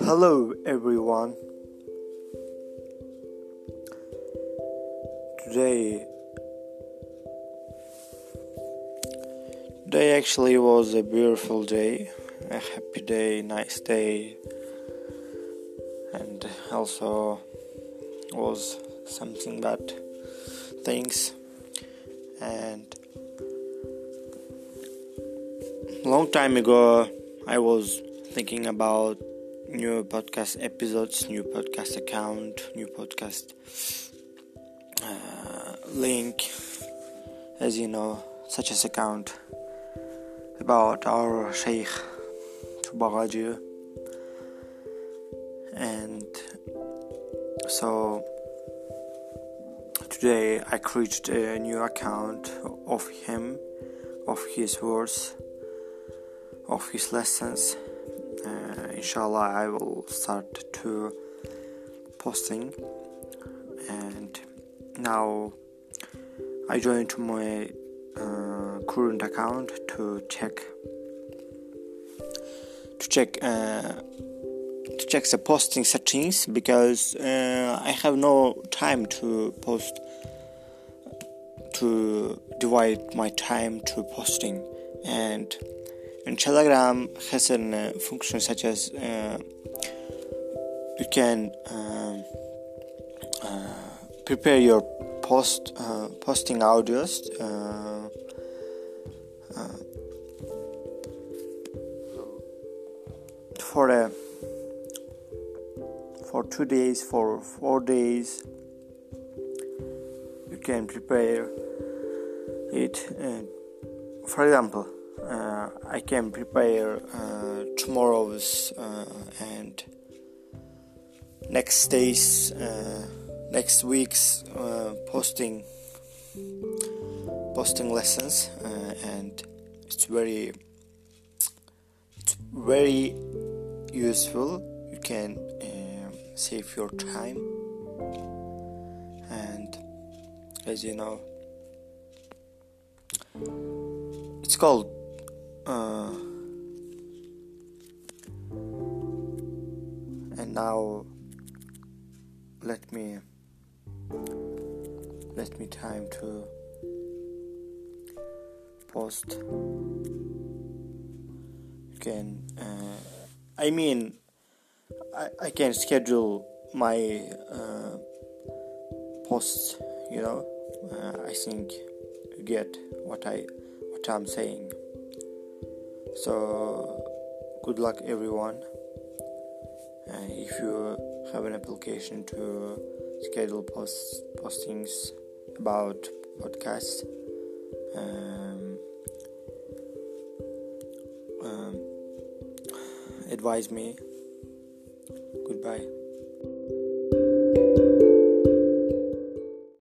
Hello, everyone. Today, today actually was a beautiful day, a happy day, nice day, and also was something bad things and long time ago I was thinking about new podcast episodes, new podcast account, new podcast uh, link, as you know, such as account about our Sheikh Tubagaji. And so today I created a new account of him, of his words, of his lessons. Uh, inshallah I will start to posting. And now I joined my uh, current account to check to check uh, to check the posting settings because uh, I have no time to post to divide my time to posting. And and Telegram has a uh, function such as uh, you can um, uh, prepare your post uh, posting audios uh, uh, for a for two days for four days you can prepare it for example uh, I can prepare uh, tomorrow's uh, and next day's uh, next week's uh, posting posting lessons and it's very it's very useful. You can um, save your time. And as you know it's called uh, and now let me let me time to post you can uh, i mean I, I can schedule my uh, posts you know. Uh, i think you get what i what i'm saying so good luck everyone. And if you have an application to schedule post postings about podcasts um, um, advise me. Goodbye